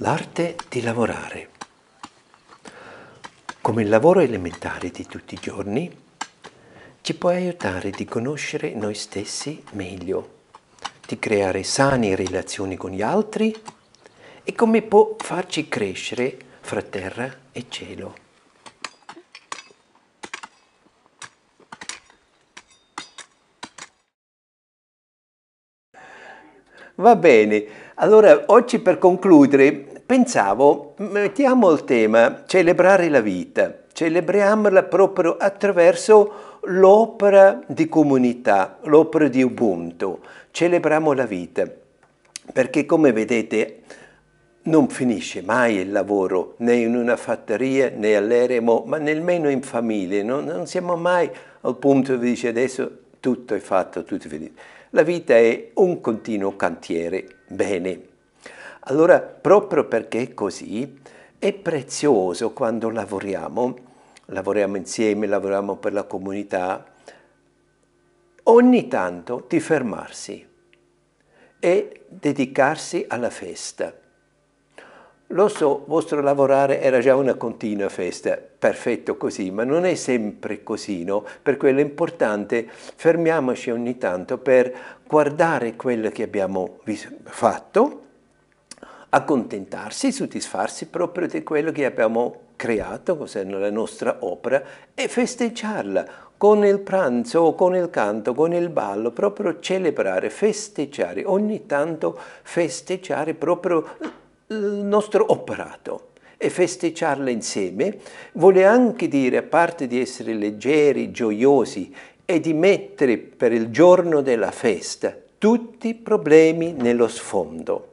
L'arte di lavorare. Come il lavoro elementare di tutti i giorni, ci può aiutare di conoscere noi stessi meglio, di creare sane relazioni con gli altri e come può farci crescere fra terra e cielo. Va bene, allora oggi per concludere pensavo, mettiamo il tema celebrare la vita, celebriamola proprio attraverso l'opera di comunità, l'opera di Ubuntu, celebriamo la vita, perché come vedete non finisce mai il lavoro, né in una fattoria né all'eremo, ma nemmeno in famiglia, non, non siamo mai al punto dove dice adesso tutto è fatto, tutto è finito. La vita è un continuo cantiere. Bene. Allora, proprio perché è così, è prezioso quando lavoriamo, lavoriamo insieme, lavoriamo per la comunità, ogni tanto di fermarsi e dedicarsi alla festa lo so, vostro lavorare era già una continua festa, perfetto così, ma non è sempre così, no? Per quello è importante, fermiamoci ogni tanto per guardare quello che abbiamo fatto, accontentarsi, soddisfarsi proprio di quello che abbiamo creato, cos'è la nostra opera, e festeggiarla con il pranzo, con il canto, con il ballo, proprio celebrare, festeggiare, ogni tanto festeggiare proprio il nostro operato e festeggiarla insieme vuole anche dire, a parte di essere leggeri, gioiosi e di mettere per il giorno della festa tutti i problemi nello sfondo.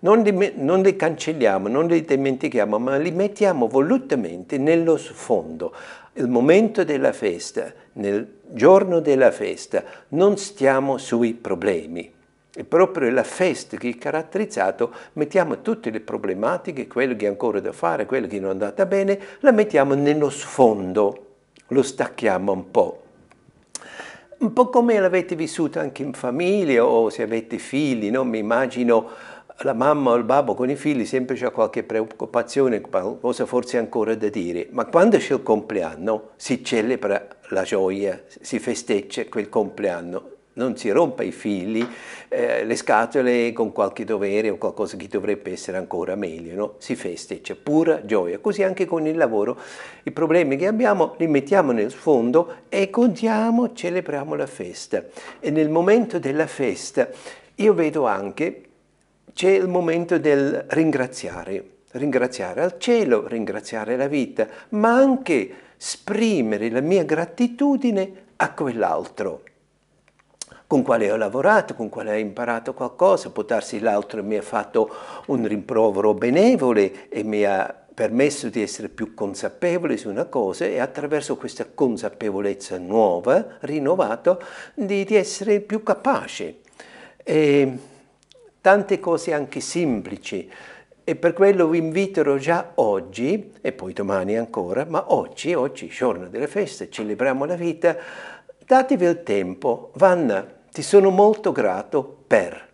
Non li, non li, cancelliamo, non li dimentichiamo, ma li mettiamo volutamente nello sfondo. Il momento della festa, nel giorno della festa, non stiamo sui problemi. È proprio la festa che è caratterizzato, mettiamo tutte le problematiche, quello che è ancora da fare, quello che non è andata bene, la mettiamo nello sfondo, lo stacchiamo un po'. Un po' come l'avete vissuto anche in famiglia o se avete figli, no? mi immagino la mamma o il babbo con i figli sempre c'è qualche preoccupazione, qualcosa forse ancora da dire, ma quando c'è il compleanno si celebra la gioia, si festeggia quel compleanno, non si rompa i figli, eh, le scatole con qualche dovere o qualcosa che dovrebbe essere ancora meglio, no? si festeggia, pura gioia. Così anche con il lavoro, i problemi che abbiamo li mettiamo nel fondo e contiamo, celebriamo la festa. E nel momento della festa io vedo anche, c'è il momento del ringraziare, ringraziare al cielo, ringraziare la vita, ma anche esprimere la mia gratitudine a quell'altro con quale ho lavorato, con quale ho imparato qualcosa, può darsi l'altro mi ha fatto un rimprovero benevole e mi ha permesso di essere più consapevole su una cosa e attraverso questa consapevolezza nuova, rinnovata, di, di essere più capace. E tante cose anche semplici. E per quello vi inviterò già oggi, e poi domani ancora, ma oggi, oggi, giorno delle feste, celebriamo la vita, datevi il tempo, Vanna, ti sono molto grato per.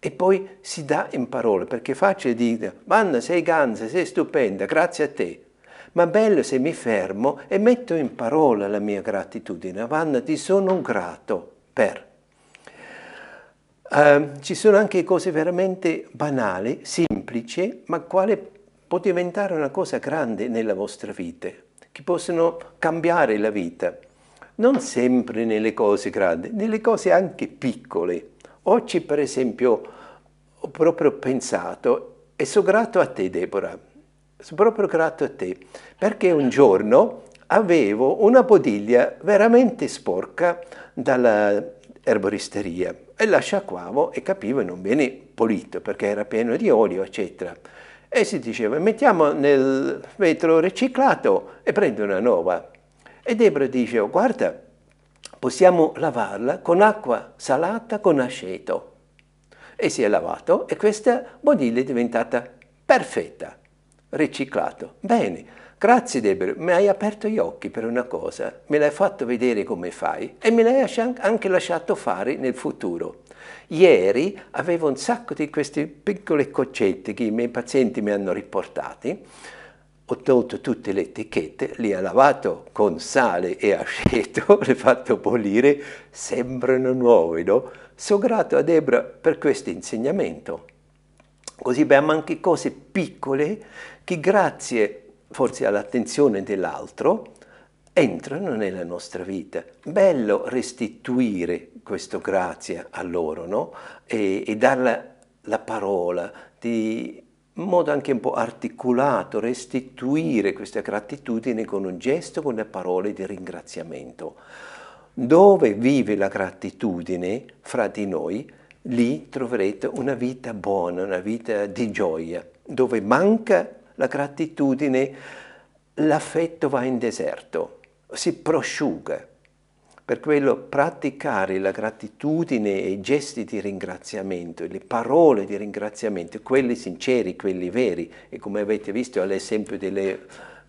E poi si dà in parole, perché è facile dire, Vanna sei ganza, sei stupenda, grazie a te. Ma bello se mi fermo e metto in parola la mia gratitudine. Vanna, ti sono grato per. Uh, ci sono anche cose veramente banali, semplici, ma quale può diventare una cosa grande nella vostra vita, che possono cambiare la vita non sempre nelle cose grandi, nelle cose anche piccole. Oggi per esempio ho proprio pensato e sono grato a te Deborah, sono proprio grato a te, perché un giorno avevo una bottiglia veramente sporca dalla erboristeria e la sciacquavo e capivo non bene pulito perché era pieno di olio eccetera. E si diceva mettiamo nel vetro riciclato e prendo una nuova. E Debra dice, oh, guarda, possiamo lavarla con acqua salata con aceto. E si è lavato e questa bottiglia è diventata perfetta, riciclato. Bene, grazie Debra, mi hai aperto gli occhi per una cosa, me l'hai fatto vedere come fai e me l'hai anche lasciato fare nel futuro. Ieri avevo un sacco di questi piccoli concetti che i miei pazienti mi hanno riportati, ho tolto tutte le etichette, li ho lavato con sale e aceto, li ho fatto bollire, sembrano nuovi, no? Sono grato a Debra per questo insegnamento. Così abbiamo anche cose piccole che grazie forse all'attenzione dell'altro entrano nella nostra vita. Bello restituire questo grazie a loro, no? E, e darle la parola, di in modo anche un po' articolato, restituire questa gratitudine con un gesto, con le parole di ringraziamento. Dove vive la gratitudine fra di noi, lì troverete una vita buona, una vita di gioia. Dove manca la gratitudine, l'affetto va in deserto, si prosciuga. Per quello praticare la gratitudine e i gesti di ringraziamento, le parole di ringraziamento, quelli sinceri, quelli veri, e come avete visto all'esempio delle eh,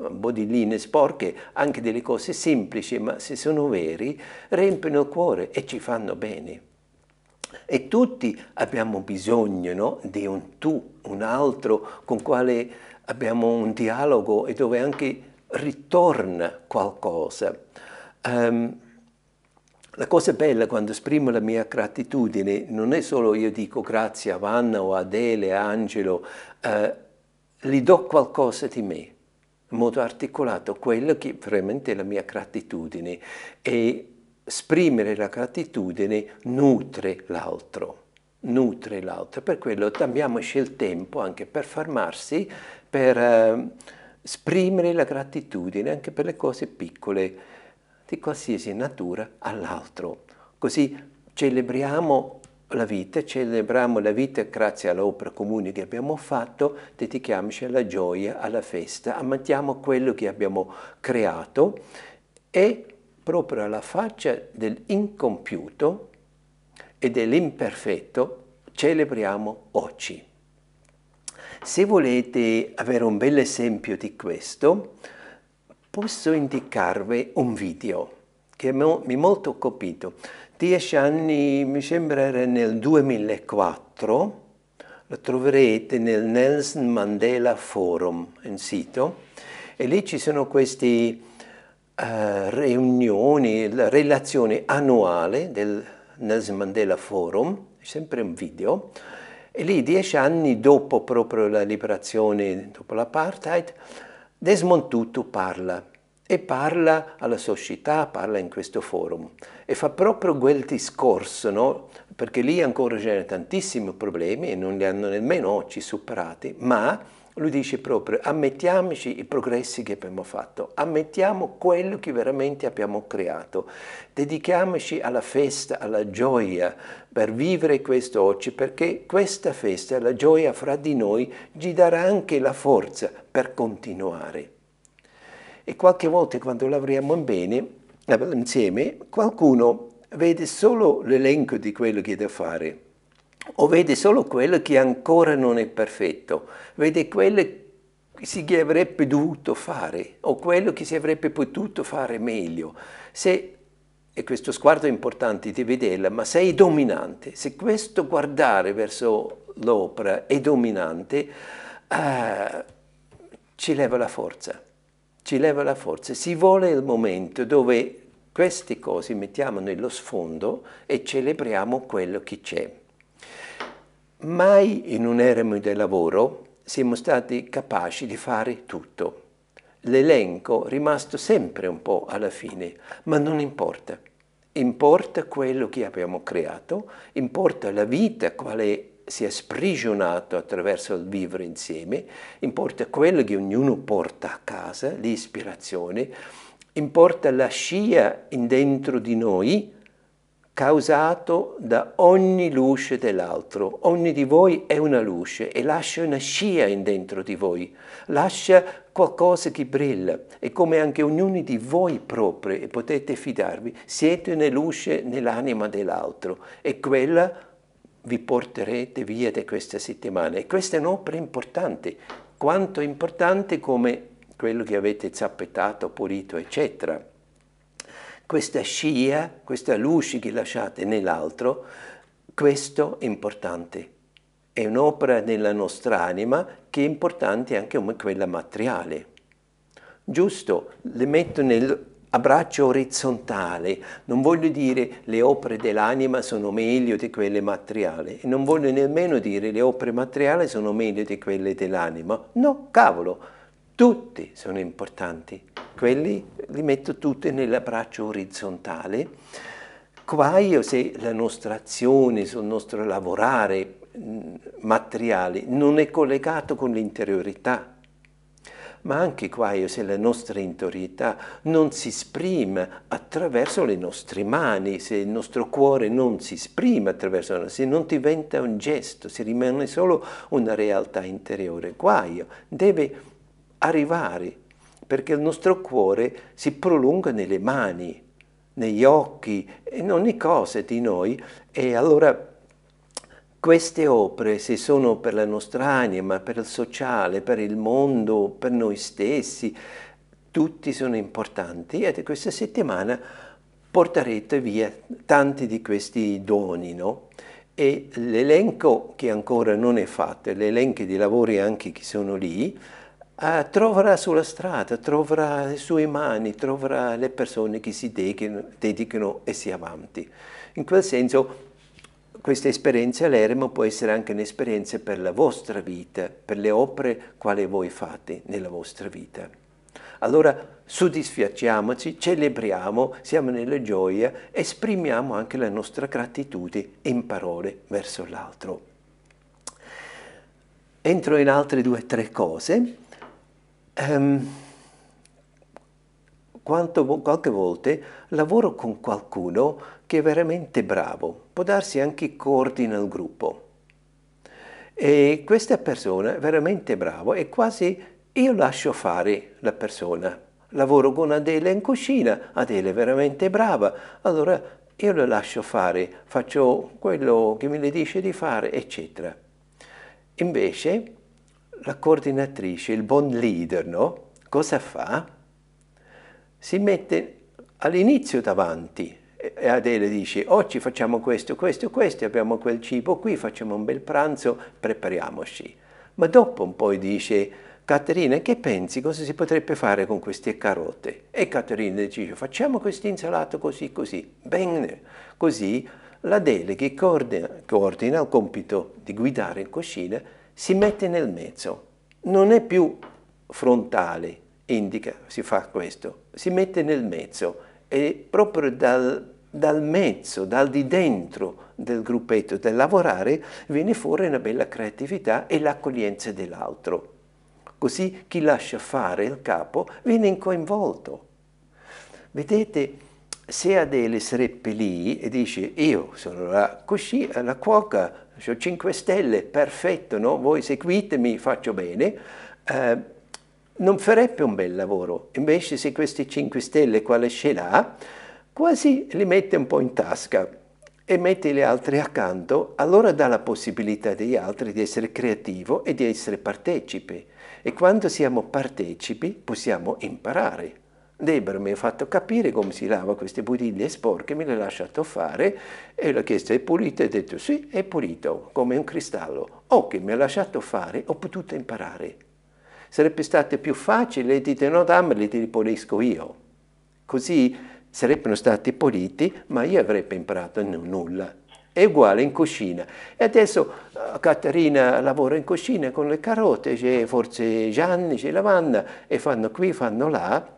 bodilline sporche, anche delle cose semplici, ma se sono veri, riempiono il cuore e ci fanno bene. E tutti abbiamo bisogno no? di un tu, un altro con quale abbiamo un dialogo e dove anche ritorna qualcosa. Um, la cosa bella quando esprimo la mia gratitudine non è solo io dico grazie a Vanna o a Adele, a Angelo, eh, gli do qualcosa di me, in modo articolato, quello che veramente è la mia gratitudine. E esprimere la gratitudine nutre l'altro, nutre l'altro. Per quello abbiamoci il tempo anche per fermarsi, per eh, esprimere la gratitudine anche per le cose piccole di qualsiasi natura all'altro. Così celebriamo la vita, celebriamo la vita grazie all'opera comune che abbiamo fatto, dedichiamoci alla gioia, alla festa, amantiamo quello che abbiamo creato e proprio alla faccia dell'incompiuto e dell'imperfetto celebriamo oggi. Se volete avere un bel esempio di questo, posso indicarvi un video che mi ha molto colpito. Dieci anni, mi sembra era nel 2004, lo troverete nel Nelson Mandela Forum, un sito, e lì ci sono queste uh, riunioni, la relazione annuale del Nelson Mandela Forum, sempre un video, e lì dieci anni dopo proprio la liberazione, dopo l'apartheid, Desmond Tutu parla e parla alla società, parla in questo forum e fa proprio quel discorso, no? perché lì ancora c'erano tantissimi problemi e non li hanno nemmeno oggi superati, ma lui dice proprio ammettiamoci i progressi che abbiamo fatto, ammettiamo quello che veramente abbiamo creato, dedichiamoci alla festa, alla gioia per vivere questo oggi, perché questa festa, la gioia fra di noi, ci darà anche la forza per continuare. E qualche volta quando lavoriamo bene, insieme, qualcuno vede solo l'elenco di quello che da fare o vede solo quello che ancora non è perfetto, vede quello che si avrebbe dovuto fare o quello che si avrebbe potuto fare meglio. Se, e questo sguardo è importante di vederla, ma sei dominante, se questo guardare verso l'opera è dominante, eh, ci leva la forza, ci leva la forza. Si vuole il momento dove queste cose mettiamo nello sfondo e celebriamo quello che c'è. Mai in un eremo di lavoro siamo stati capaci di fare tutto. L'elenco è rimasto sempre un po' alla fine, ma non importa. Importa quello che abbiamo creato, importa la vita quale si è sprigionato attraverso il vivere insieme, importa quello che ognuno porta a casa, l'ispirazione, importa la scia in dentro di noi, causato da ogni luce dell'altro. Ogni di voi è una luce e lascia una scia in dentro di voi, lascia qualcosa che brilla e come anche ognuno di voi proprio, e potete fidarvi, siete una luce nell'anima dell'altro e quella vi porterete via da questa settimana. E questa è un'opera importante, quanto importante come quello che avete zappettato, pulito, eccetera questa scia, questa luce che lasciate nell'altro, Questo è importante. È un'opera nella nostra anima che è importante anche come quella materiale. Giusto, le metto nel a braccio orizzontale. Non voglio dire le opere dell'anima sono meglio di quelle materiali e non voglio nemmeno dire le opere materiali sono meglio di quelle dell'anima. No, cavolo, tutti sono importanti. Quelli li metto tutti nell'abbraccio orizzontale. Guaio se la nostra azione, sul nostro lavorare materiale non è collegato con l'interiorità ma anche qua se la nostra interiorità non si esprime attraverso le nostre mani, se il nostro cuore non si esprime attraverso, se non diventa un gesto, se rimane solo una realtà interiore, guaio, deve arrivare, perché il nostro cuore si prolunga nelle mani, negli occhi, in ogni cosa di noi, e allora queste opere, se sono per la nostra anima, per il sociale, per il mondo, per noi stessi, tutti sono importanti e questa settimana porterete via tanti di questi doni, no? E l'elenco che ancora non è fatto, l'elenco di lavori anche che sono lì, uh, troverà sulla strada, troverà le sue mani, troverà le persone che si dedicano, dedicano e si avanti. In quel senso questa esperienza all'eremo può essere anche un'esperienza per la vostra vita, per le opere quali voi fate nella vostra vita. Allora soddisfacciamoci, celebriamo, siamo nella gioia, esprimiamo anche la nostra gratitudine in parole verso l'altro. Entro in altre due o tre cose. Um, quanto, qualche volta lavoro con qualcuno che è veramente bravo, può darsi anche coordina il gruppo. E questa persona è veramente brava e quasi io lascio fare la persona. Lavoro con Adele in cucina, Adele è veramente brava, allora io lo lascio fare, faccio quello che mi le dice di fare, eccetera. Invece la coordinatrice, il buon leader, no? Cosa fa? si mette all'inizio davanti e Adele dice oggi facciamo questo, questo, questo, abbiamo quel cibo qui, facciamo un bel pranzo, prepariamoci. Ma dopo un po' dice Caterina, che pensi? Cosa si potrebbe fare con queste carote? E Caterina dice facciamo questa insalata così, così. Bene, così la Dele che coordina, coordina il compito di guidare in cucina si mette nel mezzo. Non è più frontale, indica, si fa questo, si mette nel mezzo e proprio dal, dal mezzo, dal di dentro del gruppetto del lavorare viene fuori una bella creatività e l'accoglienza dell'altro. Così chi lascia fare il capo viene coinvolto. Vedete, se Adele sarebbe lì e dice io sono la, cuoca, ho 5 stelle, perfetto, no? voi seguitemi, faccio bene, eh, non farebbe un bel lavoro. Invece se questi 5 stelle quale ce l'ha, quasi li mette un po' in tasca e mette le altre accanto, allora dà la possibilità agli altri di essere creativo e di essere partecipi. E quando siamo partecipi possiamo imparare. Deborah mi ha fatto capire come si lava queste bottiglie sporche, me le ha lasciato fare e l'ha chiesto è pulito e ha detto sì, è pulito, come un cristallo. Ok, mi ha lasciato fare, ho potuto imparare. Sarebbe stato più facile, dite no dammeli, ti ripulisco io. Così sarebbero stati puliti, ma io avrei imparato nulla. È uguale in cucina. E adesso uh, Caterina lavora in cucina con le carote, c'è forse Gianni, c'è Lavanna, e fanno qui, fanno là.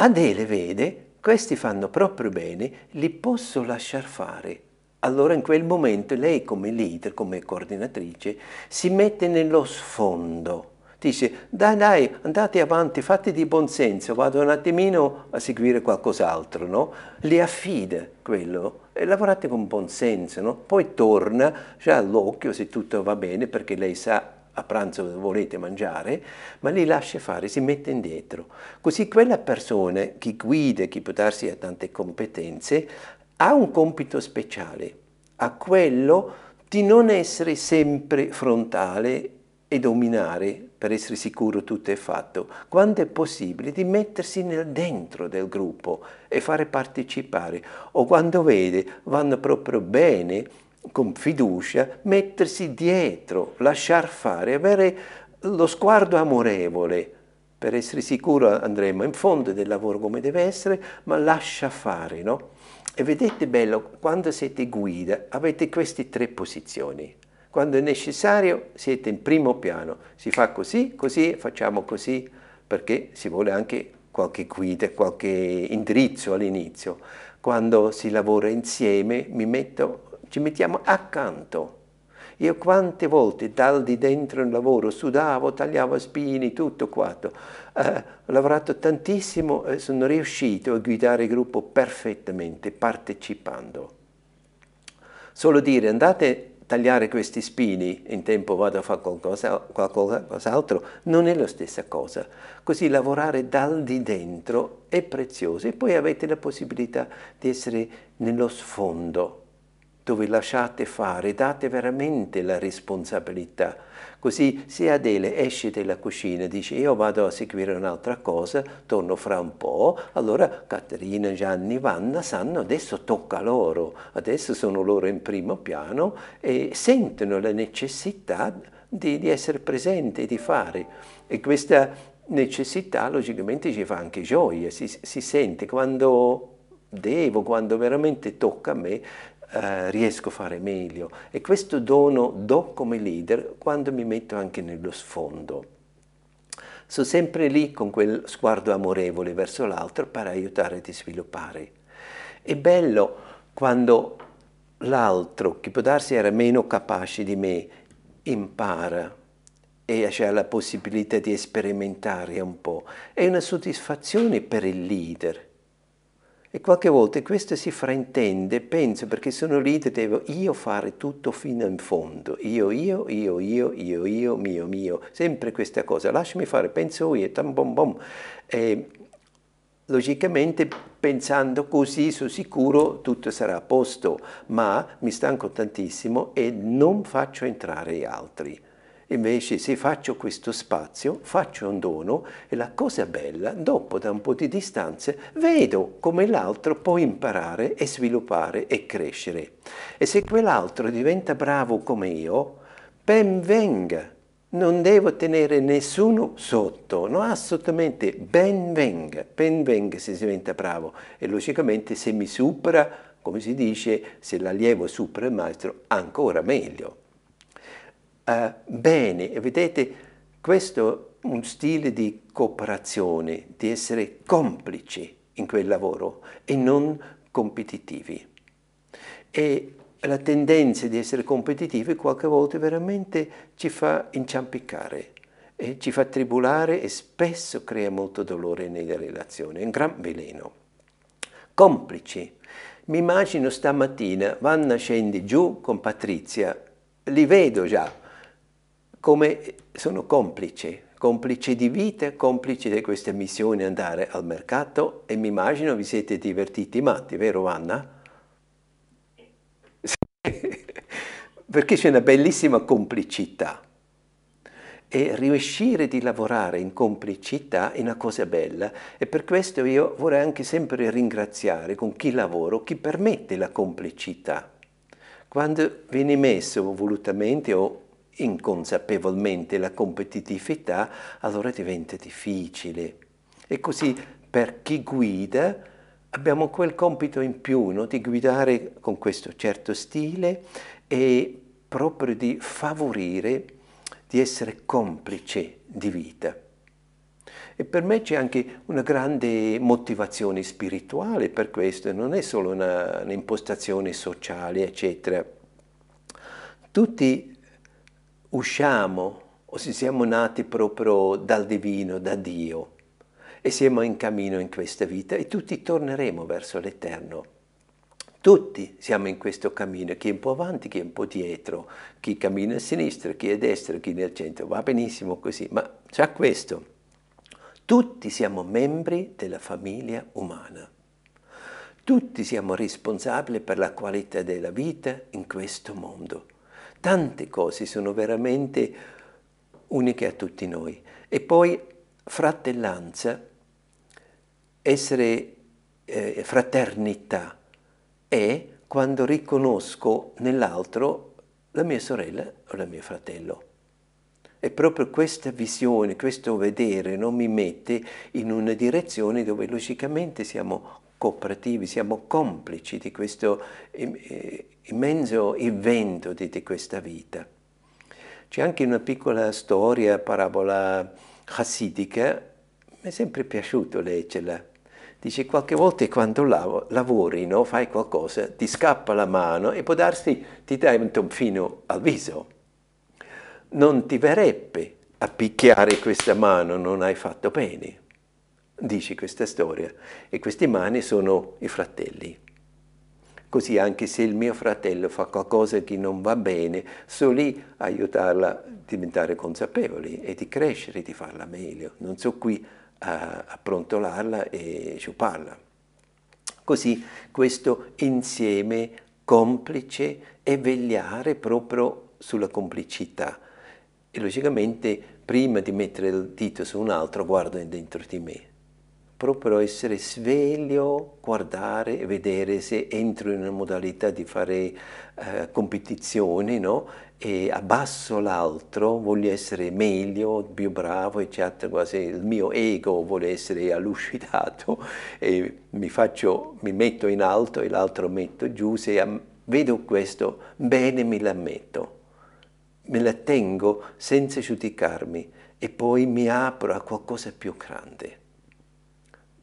Adele vede, questi fanno proprio bene, li posso lasciar fare. Allora in quel momento lei come leader, come coordinatrice, si mette nello sfondo dice dai dai andate avanti, fate di buon senso, vado un attimino a seguire qualcos'altro, no? Le affida quello e lavorate con buon senso, no? Poi torna, già all'occhio se tutto va bene perché lei sa a pranzo volete mangiare, ma li lascia fare, si mette indietro. Così quella persona, chi guida, chi può darsi a tante competenze, ha un compito speciale, ha quello di non essere sempre frontale e dominare per essere sicuro tutto è fatto, quando è possibile di mettersi nel dentro del gruppo e fare partecipare o quando vede vanno proprio bene con fiducia, mettersi dietro, lasciar fare, avere lo sguardo amorevole. Per essere sicuro andremo in fondo del lavoro come deve essere, ma lascia fare, no? E vedete bello, quando siete guida avete queste tre posizioni. Quando è necessario siete in primo piano, si fa così, così, facciamo così, perché si vuole anche qualche guida, qualche indirizzo all'inizio. Quando si lavora insieme metto, ci mettiamo accanto. Io quante volte dal di dentro il lavoro sudavo, tagliavo spini, tutto quanto. Eh, ho lavorato tantissimo e sono riuscito a guidare il gruppo perfettamente, partecipando. Solo dire andate tagliare questi spini, in tempo vado a fare qualcosa, qualcos'altro, non è la stessa cosa. Così lavorare dal di dentro è prezioso e poi avete la possibilità di essere nello sfondo, dove lasciate fare, date veramente la responsabilità. Così se Adele esce dalla cucina e dice io vado a seguire un'altra cosa, torno fra un po', allora Caterina, Gianni, Vanna sanno adesso tocca loro, adesso sono loro in primo piano e sentono la necessità di, di essere presenti e di fare. E questa necessità logicamente ci fa anche gioia, si, si sente quando devo, quando veramente tocca a me, eh, riesco a fare meglio e questo dono do come leader quando mi metto anche nello sfondo. Sono sempre lì con quel sguardo amorevole verso l'altro per aiutare a sviluppare. È bello quando l'altro, che può darsi era meno capace di me, impara e ha la possibilità di sperimentare un po'. È una soddisfazione per il leader e qualche volta questo si fraintende, penso, perché sono lì e devo io fare tutto fino in fondo. Io, io, io, io, io, io, mio, mio. Sempre questa cosa. Lasciami fare, penso io, tam bom bom. E, logicamente pensando così sono sicuro tutto sarà a posto, ma mi stanco tantissimo e non faccio entrare gli altri. Invece se faccio questo spazio, faccio un dono e la cosa bella, dopo da un po' di distanza, vedo come l'altro può imparare e sviluppare e crescere. E se quell'altro diventa bravo come io, ben venga. Non devo tenere nessuno sotto, no assolutamente, ben venga, ben venga se diventa bravo. E logicamente se mi supera, come si dice, se l'allievo supera il maestro, ancora meglio uh, bene. E vedete, questo è un stile di cooperazione, di essere complici in quel lavoro e non competitivi. E la tendenza di essere competitivi qualche volta veramente ci fa inciampicare, e ci fa tribulare e spesso crea molto dolore nelle relazioni, è un gran veleno. Complici. Mi immagino stamattina, Vanna scendi giù con Patrizia, li vedo già, come sono complice, complice di vita, complice di questa missione andare al mercato. E mi immagino vi siete divertiti. Matti, vero Anna? Perché c'è una bellissima complicità. E riuscire di lavorare in complicità è una cosa bella. E per questo io vorrei anche sempre ringraziare con chi lavoro, chi permette la complicità. Quando viene messo volutamente o inconsapevolmente la competitività, allora diventa difficile. E così per chi guida abbiamo quel compito in più no? di guidare con questo certo stile e proprio di favorire, di essere complice di vita. E per me c'è anche una grande motivazione spirituale per questo, non è solo un'impostazione sociale, eccetera. Tutti usciamo o se siamo nati proprio dal divino, da Dio e siamo in cammino in questa vita e tutti torneremo verso l'Eterno. Tutti siamo in questo cammino, chi è un po' avanti, chi è un po' dietro, chi cammina a sinistra, chi a destra, chi è nel centro, va benissimo così, ma c'è questo. Tutti siamo membri della famiglia umana. Tutti siamo responsabili per la qualità della vita in questo mondo. Tante cose sono veramente uniche a tutti noi. E poi fratellanza, essere eh, fraternità, è quando riconosco nell'altro la mia sorella o il mio fratello. E proprio questa visione, questo vedere non mi mette in una direzione dove logicamente siamo cooperativi, siamo complici di questo eh, immenso evento di, di questa vita. C'è anche una piccola storia, parabola chassidica, mi è sempre piaciuto leggerla. Dice, qualche volta quando lavori, no, fai qualcosa, ti scappa la mano e può darsi ti dai un tonfino al viso. Non ti verrebbe a picchiare questa mano, non hai fatto bene. Dice questa storia. E queste mani sono i fratelli. Così anche se il mio fratello fa qualcosa che non va bene, so lì aiutarla a diventare consapevoli e di crescere, di farla meglio. Non so qui a, a prontolarla e sciuparla. Così questo insieme complice e vegliare proprio sulla complicità. E logicamente prima di mettere il dito su un altro guardo dentro di me proprio essere sveglio, guardare e vedere se entro in una modalità di fare eh, competizioni, no? E abbasso l'altro, voglio essere meglio, più bravo, eccetera, quasi il mio ego vuole essere allucidato e mi, faccio, mi metto in alto e l'altro metto giù, se vedo questo, bene mi la metto, me la tengo senza giudicarmi e poi mi apro a qualcosa più grande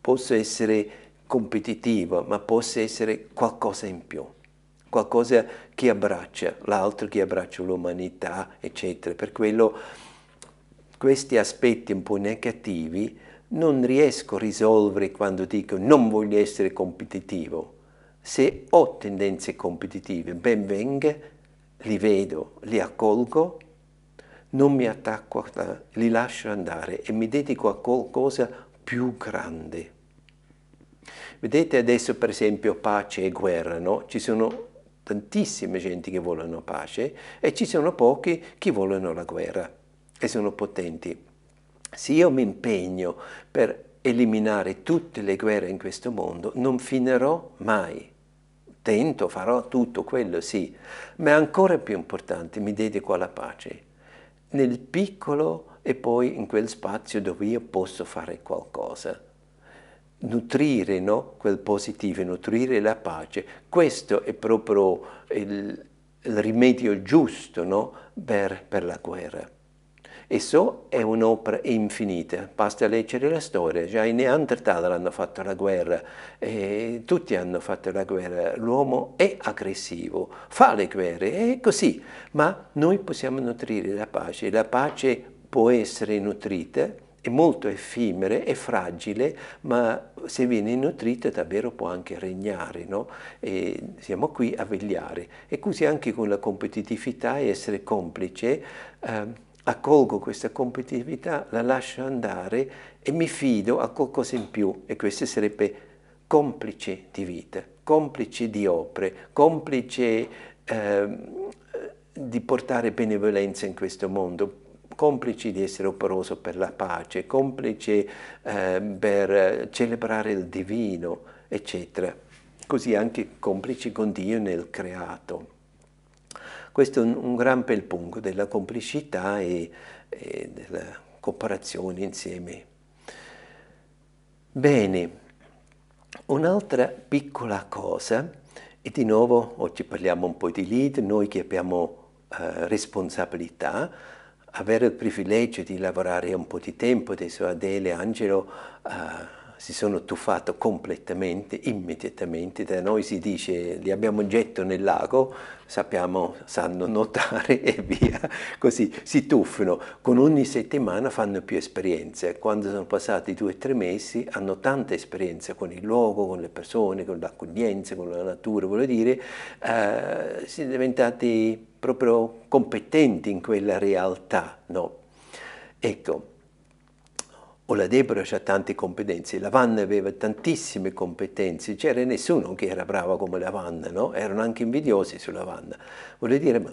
posso essere competitivo, ma posso essere qualcosa in più, qualcosa che abbraccia l'altro, che abbraccia l'umanità, eccetera. Per quello questi aspetti un po' negativi non riesco a risolvere quando dico non voglio essere competitivo. Se ho tendenze competitive, ben venga, li vedo, li accolgo, non mi attacco, li lascio andare e mi dedico a qualcosa più grande. Vedete adesso per esempio pace e guerra, no? Ci sono tantissime gente che vogliono pace e ci sono pochi che vogliono la guerra e sono potenti. Se io mi impegno per eliminare tutte le guerre in questo mondo, non finirò mai. Tento, farò tutto quello, sì, ma è ancora più importante, mi dedico alla pace, nel piccolo e poi in quel spazio dove io posso fare qualcosa nutrire no? quel positivo, nutrire la pace. Questo è proprio il, il rimedio giusto no? per, per, la guerra. E so è un'opera infinita, basta leggere la storia, già i Neanderthal hanno fatto la guerra, tutti hanno fatto la guerra, l'uomo è aggressivo, fa le guerre, è così, ma noi possiamo nutrire la pace, la pace può essere nutrita è molto effimere, è fragile, ma se viene nutrita davvero può anche regnare, no? Siamo qui a vegliare. E così anche con la competitività e essere complice, eh, accolgo questa competitività, la lascio andare e mi fido a qualcosa in più e questo sarebbe complice di vita, complice di opere, complice eh, di portare benevolenza in questo mondo, complici di essere operoso per la pace, complici eh, per celebrare il divino, eccetera. Così anche complici con Dio nel creato. Questo è un, un gran bel punto della complicità e, e della cooperazione insieme. Bene, un'altra piccola cosa, e di nuovo oggi parliamo un po' di lead, noi che abbiamo eh, responsabilità, avere il privilegio di lavorare un po' di tempo, adesso Adele e Angelo uh, si sono tuffato completamente, immediatamente, da noi si dice li abbiamo getto nel lago, sappiamo, sanno nuotare e via, così si tuffano, con ogni settimana fanno più esperienze, quando sono passati due o tre mesi hanno tanta esperienza con il luogo, con le persone, con l'accoglienza, con la natura, voglio dire, uh, si è diventati proprio competenti in quella realtà, no? Ecco, o la Deborah ha tante competenze, la Vanna aveva tantissime competenze, c'era nessuno che era bravo come la Vanna, no? Erano anche invidiosi sulla Vanna. Voglio dire, ma...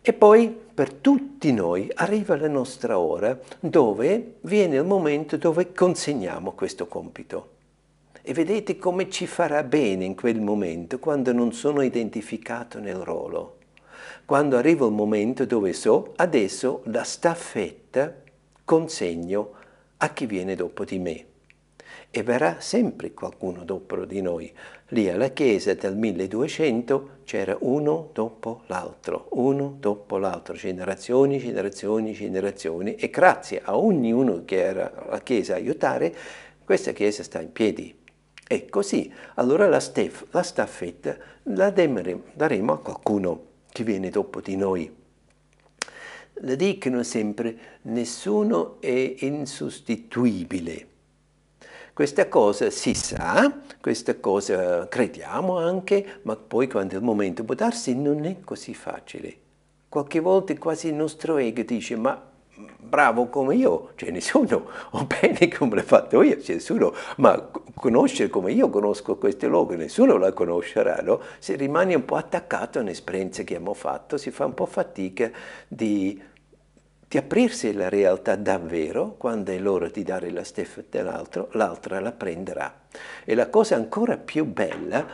E poi per tutti noi arriva la nostra ora dove viene il momento dove consegniamo questo compito. E vedete come ci farà bene in quel momento quando non sono identificato nel ruolo. Quando arriva il momento dove so, adesso la staffetta consegno a chi viene dopo di me. E verrà sempre qualcuno dopo di noi. Lì alla chiesa del 1200 c'era uno dopo l'altro, uno dopo l'altro, generazioni, generazioni, generazioni. E grazie a ognuno che era alla chiesa a aiutare, questa chiesa sta in piedi. E così, allora la, stef, la staffetta la daremo a qualcuno che viene dopo di noi. La dicono sempre, nessuno è insostituibile. Questa cosa si sa, questa cosa crediamo anche, ma poi quando è il momento può darsi non è così facile. Qualche volta quasi il nostro ego dice, ma bravo come io, c'è nessuno, o bene come l'ho fatto io, c'è nessuno, ma conoscere come io conosco questo luogo, nessuno la conoscerà, no? Se rimani un po' attaccato a un'esperienza che abbiamo fatto, si fa un po' fatica di di aprirsi alla realtà davvero, quando è l'ora di dare la steffetta all'altro, l'altra la prenderà. E la cosa ancora più bella,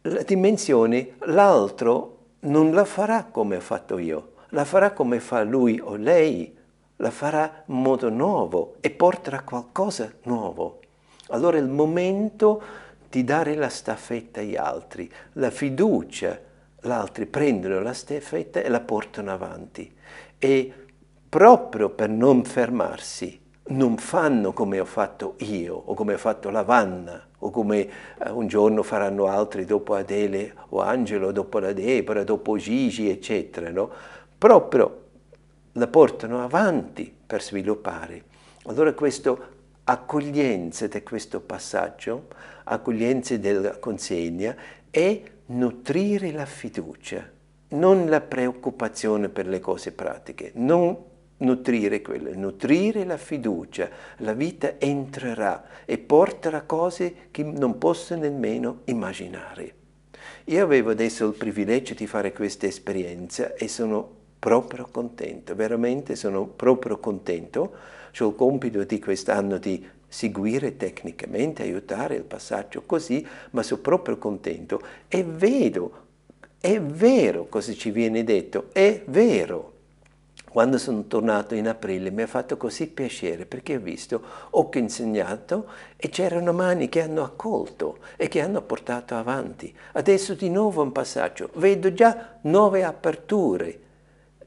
la dimensione, l'altro non la farà come ho fatto io, la farà come fa lui o lei, la farà in modo nuovo e porterà qualcosa nuovo. Allora è il momento di dare la staffetta agli altri, la fiducia, gli altri prendono la staffetta e la portano avanti e proprio per non fermarsi non fanno come ho fatto io o come ha fatto la Vanna o come eh, un giorno faranno altri dopo Adele o Angelo, dopo la Debora, dopo Gigi, eccetera, no? Proprio la portano avanti per sviluppare. Allora questa accoglienza di questo passaggio, accoglienza della consegna, è nutrire la fiducia non la preoccupazione per le cose pratiche, non nutrire quelle, nutrire la fiducia, la vita entrerà e porterà cose che non posso nemmeno immaginare. Io avevo adesso il privilegio di fare questa esperienza e sono proprio contento, veramente sono proprio contento. Ho il compito di quest'anno di seguire tecnicamente, aiutare il passaggio così, ma sono proprio contento e vedo è vero cosa ci viene detto, è vero. Quando sono tornato in aprile mi ha fatto così piacere perché ho visto, ho insegnato e c'erano mani che hanno accolto e che hanno portato avanti. Adesso di nuovo un passaggio, vedo già nuove aperture,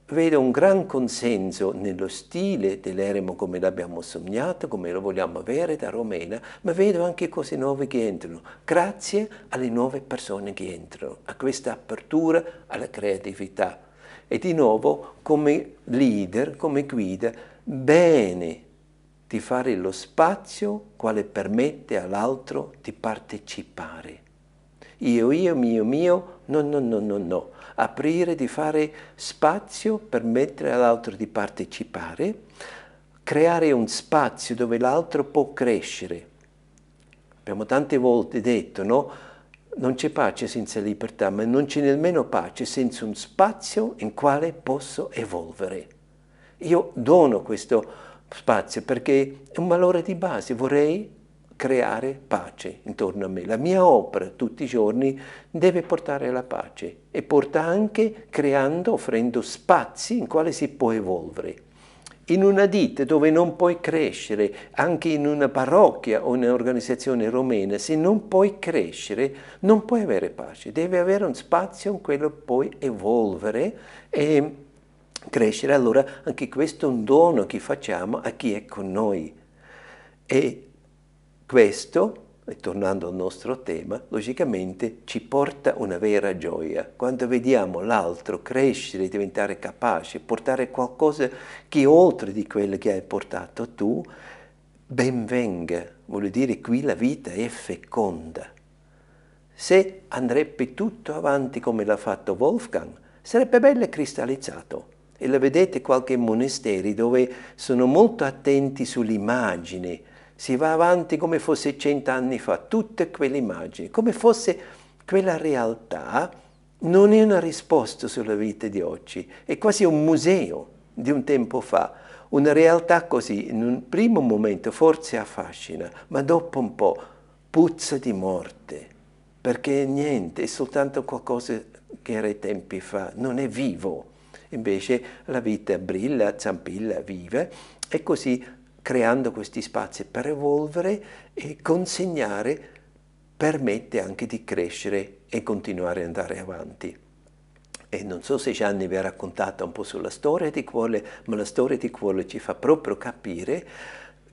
vedo un gran consenso nello stile dell'eremo come l'abbiamo sognato, come lo vogliamo avere da Romena, ma vedo anche cose nuove che entrano, grazie alle nuove persone che entrano, a questa apertura alla creatività. E di nuovo, come leader, come guida, bene di fare lo spazio quale permette all'altro di partecipare. Io, io, mio, mio, no, no, no, no, no aprire, di fare spazio, permettere all'altro di partecipare, creare un spazio dove l'altro può crescere. Abbiamo tante volte detto, no? Non c'è pace senza libertà, ma non c'è nemmeno pace senza un spazio in quale posso evolvere. Io dono questo spazio perché è un valore di base, vorrei creare pace intorno a me. La mia opera tutti i giorni deve portare la pace e porta anche creando, offrendo spazi in quale si può evolvere. In una ditta dove non puoi crescere, anche in una parrocchia o in un'organizzazione romena, se non puoi crescere, non puoi avere pace. Devi avere un spazio in cui puoi evolvere e crescere. Allora anche questo è un dono che facciamo a chi è con noi. E questo, tornando al nostro tema, logicamente ci porta una vera gioia. Quando vediamo l'altro crescere, diventare capace, portare qualcosa che è oltre di quello che hai portato tu, ben venga, vuol dire qui la vita è feconda. Se andrebbe tutto avanti come l'ha fatto Wolfgang, sarebbe bello cristallizzato. E lo vedete qualche monasteri dove sono molto attenti sull'immagine, si va avanti come fosse cent'anni fa, tutte quelle immagini, come fosse quella realtà non è una risposta sulla vita di oggi, è quasi un museo di un tempo fa. Una realtà così, in un primo momento forse affascina, ma dopo un po' puzza di morte, perché niente, è soltanto qualcosa che era ai tempi fa, non è vivo. Invece la vita brilla, zampilla, vive. E così creando questi spazi per evolvere e consegnare permette anche di crescere e continuare ad andare avanti. E non so se Gianni vi ha raccontato un po' sulla storia di Quole, ma la storia di Quole ci fa proprio capire,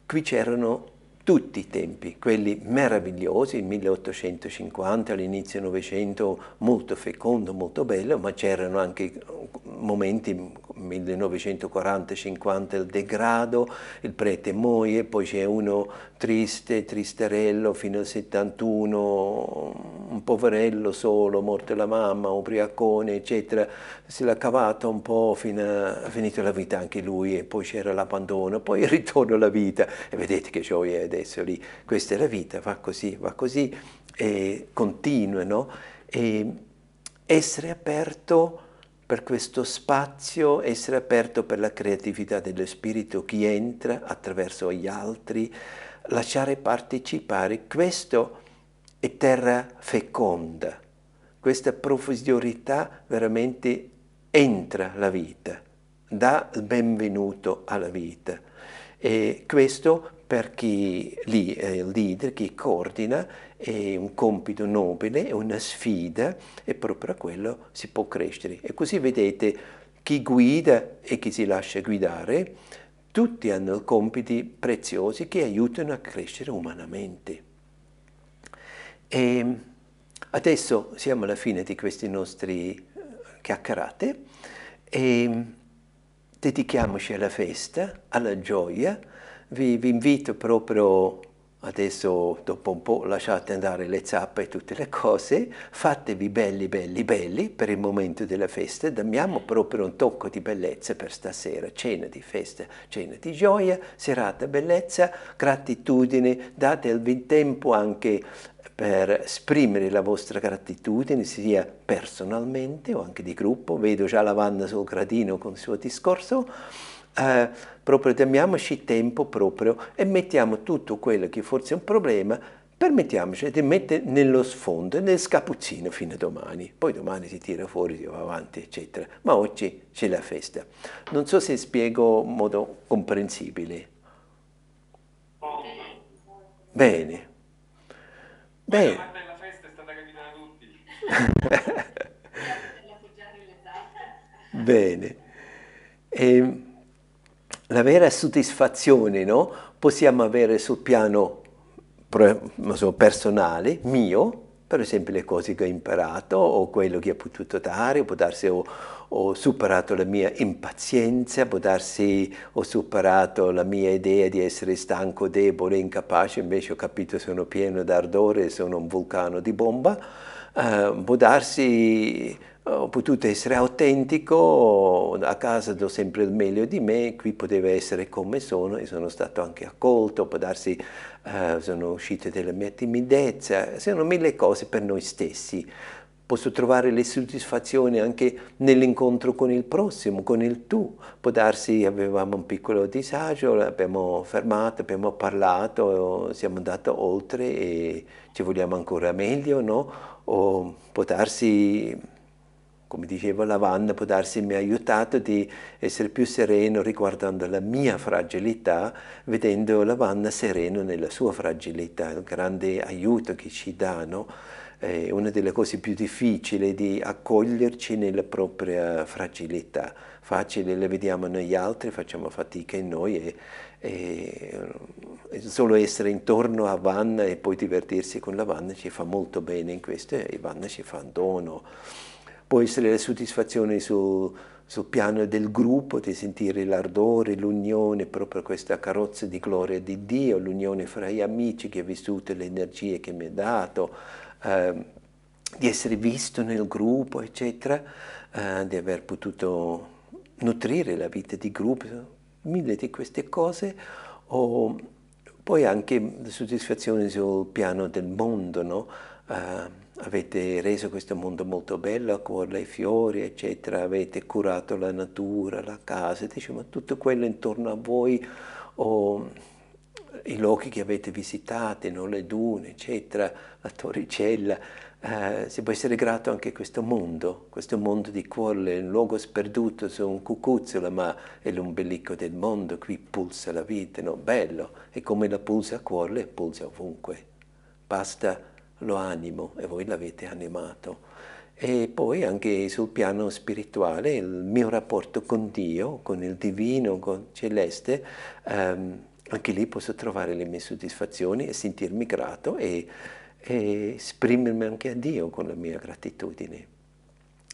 qui c'erano tutti i tempi, quelli meravigliosi, il 1850, all'inizio del Novecento, molto fecondo, molto bello, ma c'erano anche momenti 1940-50 il degrado, il prete muoie, poi c'è uno triste, tristerello fino al 71, un poverello solo, morto la mamma, ubriacone, eccetera, se l'ha cavato un po' fino a, a finito la vita anche lui e poi c'era l'abbandono, poi il ritorno alla vita. E vedete che gioia è adesso lì, questa è la vita, va così, va così e continua, no? E essere aperto per questo spazio, essere aperto per la creatività dello spirito, chi entra attraverso gli altri, lasciare partecipare, questo è terra feconda, questa profusorietà veramente entra la vita, dà il benvenuto alla vita. E questo per chi lì è il leader, chi coordina, è un compito nobile, è una sfida e proprio a quello si può crescere. E così vedete chi guida e chi si lascia guidare, tutti hanno compiti preziosi che aiutano a crescere umanamente. E adesso siamo alla fine di queste nostre chiacchierate e dedichiamoci alla festa, alla gioia, vi, vi invito proprio adesso dopo un po' lasciate andare le zappe e tutte le cose, fatevi belli belli belli per il momento della festa, diamo proprio un tocco di bellezza per stasera, cena di festa, cena di gioia, serata bellezza, gratitudine, date il tempo anche per esprimere la vostra gratitudine sia personalmente o anche di gruppo, vedo già la Vanna sul gradino con il suo discorso, eh, proprio diamoci tempo proprio e mettiamo tutto quello che forse è un problema, permettiamoci di mettere nello sfondo, nel scapuzzino fino a domani. Poi domani si tira fuori, si va avanti, eccetera. Ma oggi c'è la festa. Non so se spiego in modo comprensibile. Bene. Bene. La festa è stata capita da tutti. Bene. E, ehm, la vera soddisfazione no? possiamo avere sul piano personale, mio, per esempio le cose che ho imparato o quello che ho potuto dare, può darsi ho, ho superato la mia impazienza, può darsi ho superato la mia idea di essere stanco, debole, incapace, invece ho capito sono pieno d'ardore, sono un vulcano di bomba, uh, può darsi ho potuto essere autentico, a casa do sempre il meglio di me, qui poteva essere come sono e sono stato anche accolto, può darsi uh, sono uscito dalla mia timidezza, sono mille cose per noi stessi. Posso trovare le soddisfazioni anche nell'incontro con il prossimo, con il tu. Può darsi avevamo un piccolo disagio, l'abbiamo fermato, abbiamo parlato, siamo andati oltre e ci vogliamo ancora meglio, no? O può darsi come diceva Lavanna, può darsi mi ha aiutato di essere più sereno riguardando la mia fragilità, vedendo Lavanna sereno nella sua fragilità, il grande aiuto che ci dà? È una delle cose più difficili di accoglierci nella propria fragilità. Facile le vediamo negli altri, facciamo fatica in noi e, e solo essere intorno a Vanna e poi divertirsi con la Vanna ci fa molto bene in questo e Vanna ci fa un dono può essere la soddisfazione sul, piano del gruppo, di sentire l'ardore, l'unione, proprio questa carrozza di gloria di Dio, l'unione fra gli amici che ha vissuto le energie che mi ha dato, eh, di essere visto nel gruppo, eccetera, eh, di aver potuto nutrire la vita di gruppo, mille di queste cose, o poi anche la soddisfazione sul piano del mondo, no? Eh, avete reso questo mondo molto bello con i fiori, eccetera, avete curato la natura, la casa, diciamo, tutto quello intorno a voi, o i luoghi che avete visitato, no? le dune, eccetera, la Torricella, eh, si può essere grato anche a questo mondo, questo mondo di cuore, un luogo sperduto su un cucuzzolo, ma è l'ombelico del mondo, qui pulsa la vita, no? bello, e come la pulsa a cuore, pulsa ovunque. Basta lo animo e voi l'avete animato. E poi anche sul piano spirituale, il mio rapporto con Dio, con il divino, con il celeste, ehm, anche lì posso trovare le mie soddisfazioni e sentirmi grato e, e esprimermi anche a Dio con la mia gratitudine.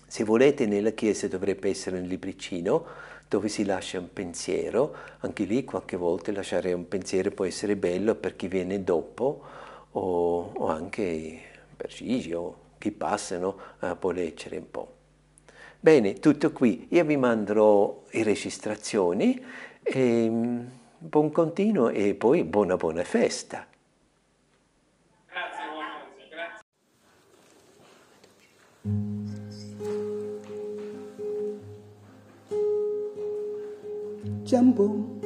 Se volete, nella Chiesa dovrebbe essere un libricino dove si lascia un pensiero, anche lì qualche volta lasciare un pensiero può essere bello per chi viene dopo o, o anche per Gigi o chi passa, no? uh, può leggere un po'. Bene, tutto qui. Io vi manderò le registrazioni. E, mm, buon continuo e poi buona buona festa. Grazie, grazie. Jambo,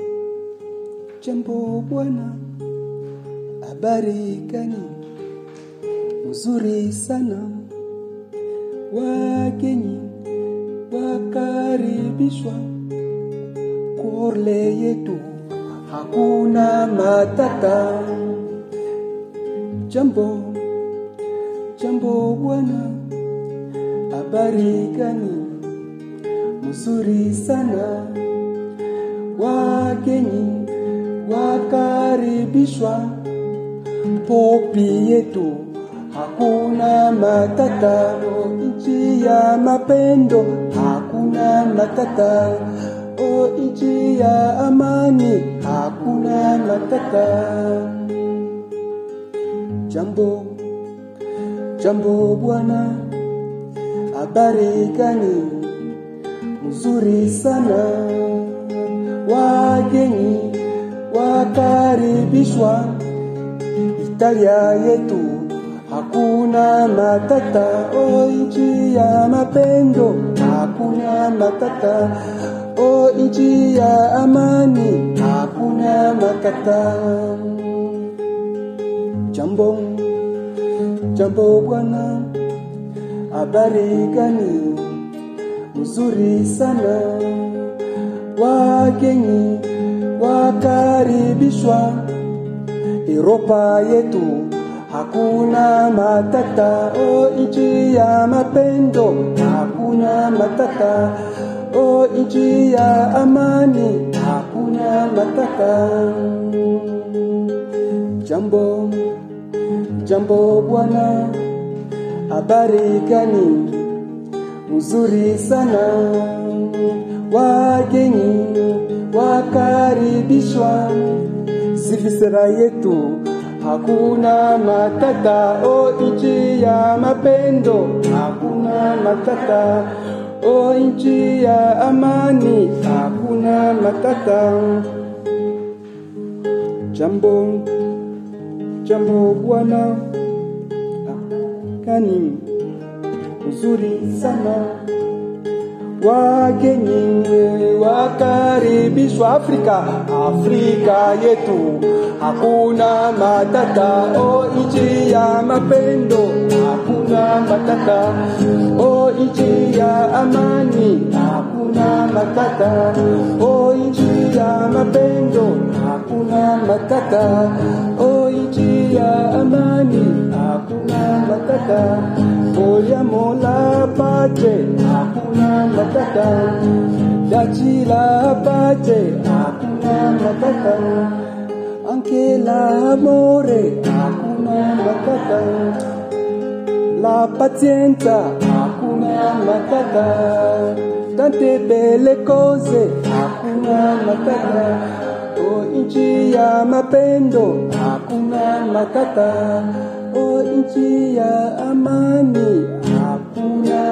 jambo bwana, habari gani? Mzuri sana, wakenyi wakaribishwa Korle yetu hakuna matata. Jambo, jambo bwana, habari gani? Mzuri sana, wakenyi wakaribishwa. Popi yetu hakuna matata, nchi ya mapendo hakuna matata. O nchi ya amani hakuna matata. Jambo, jambo bwana, habari gani? Mzuri sana, wageni wakaribishwa. Italia yetu hakuna matata. O nchi ya mapendo hakuna matata. O nchi ya amani hakuna matata. Jambo, jambo bwana, habari gani? Mzuri sana, wageni wakaribishwa. Europa yetu hakuna matata. O nchi ya mapendo hakuna matata. O nchi ya amani hakuna matata. Jambo, jambo bwana, habari gani? Mzuri sana, wageni wakaribishwa. Sifisera yetu hakuna matata. O nchi ya mapendo hakuna matata. O nchi ya amani hakuna matata. Jambo, jambo bwana, kani uzuri sana, wageni wakaribishwa Afrika, Afrika yetu hakuna matata. O nchi ya mapendo hakuna matata. O nchi ya amani hakuna matata. O nchi ya mapendo hakuna matata. O nchi ya amani nataka Oya mola pache Hakuna nataka Dachi la pache Hakuna nataka Anche l'amore Hakuna nataka La pazienza Hakuna nataka Tante belle cose Hakuna nataka Oh inchi ya mapendo Hakuna nataka O inchi ya amani. Aku na